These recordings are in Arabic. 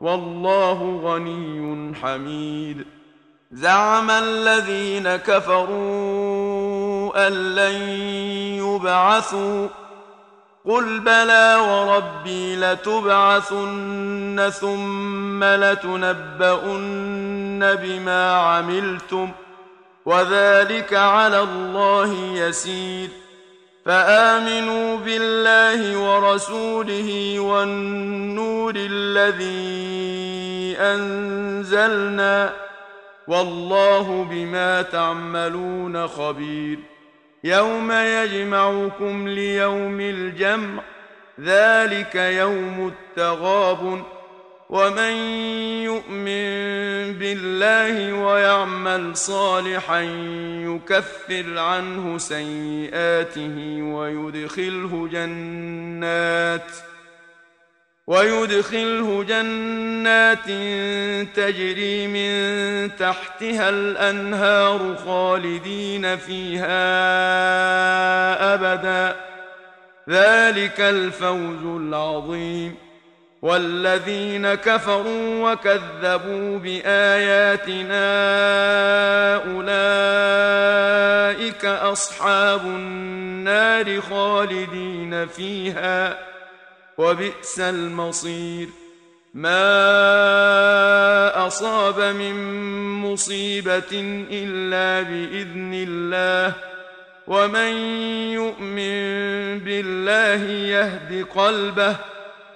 والله غني حميد. زعم الذين كفروا أن لن يبعثوا. قل بلى وربي لتبعثن ثم لتنبؤن بما عملتم. وذلك على الله يسير. فآمنوا بالله ورسوله والنور الذي أنزلنا والله بما تعملون خبير. يوم يجمعكم ليوم الجمع ذلك يوم التغابن. ومن يؤمن بالله ويعمل صالحا يكفر عنه سيئاته ويدخله جنات ويدخله جنات تجري من تحتها الانهار خالدين فيها ابدا ذلك الفوز العظيم والذين كفروا وكذبوا بآياتنا أولئك أصحاب النار خالدين فيها وبئس المصير. ما أصاب من مصيبة إلا بإذن الله ومن يؤمن بالله يهد قلبه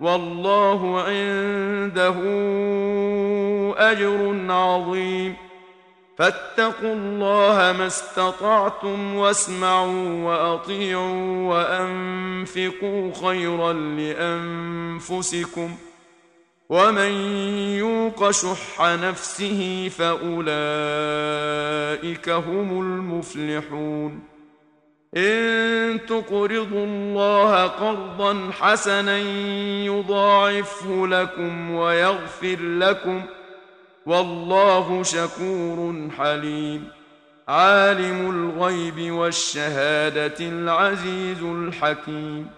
والله عنده أجر عظيم. فاتقوا الله ما استطعتم واسمعوا وأطيعوا وأنفقوا خيرا لأنفسكم. ومن يوق شح نفسه فأولئك هم المفلحون. إن تقرضوا الله قرضا حسنا يضاعفه لكم ويغفر لكم والله شكور حليم. عالم الغيب والشهادة العزيز الحكيم.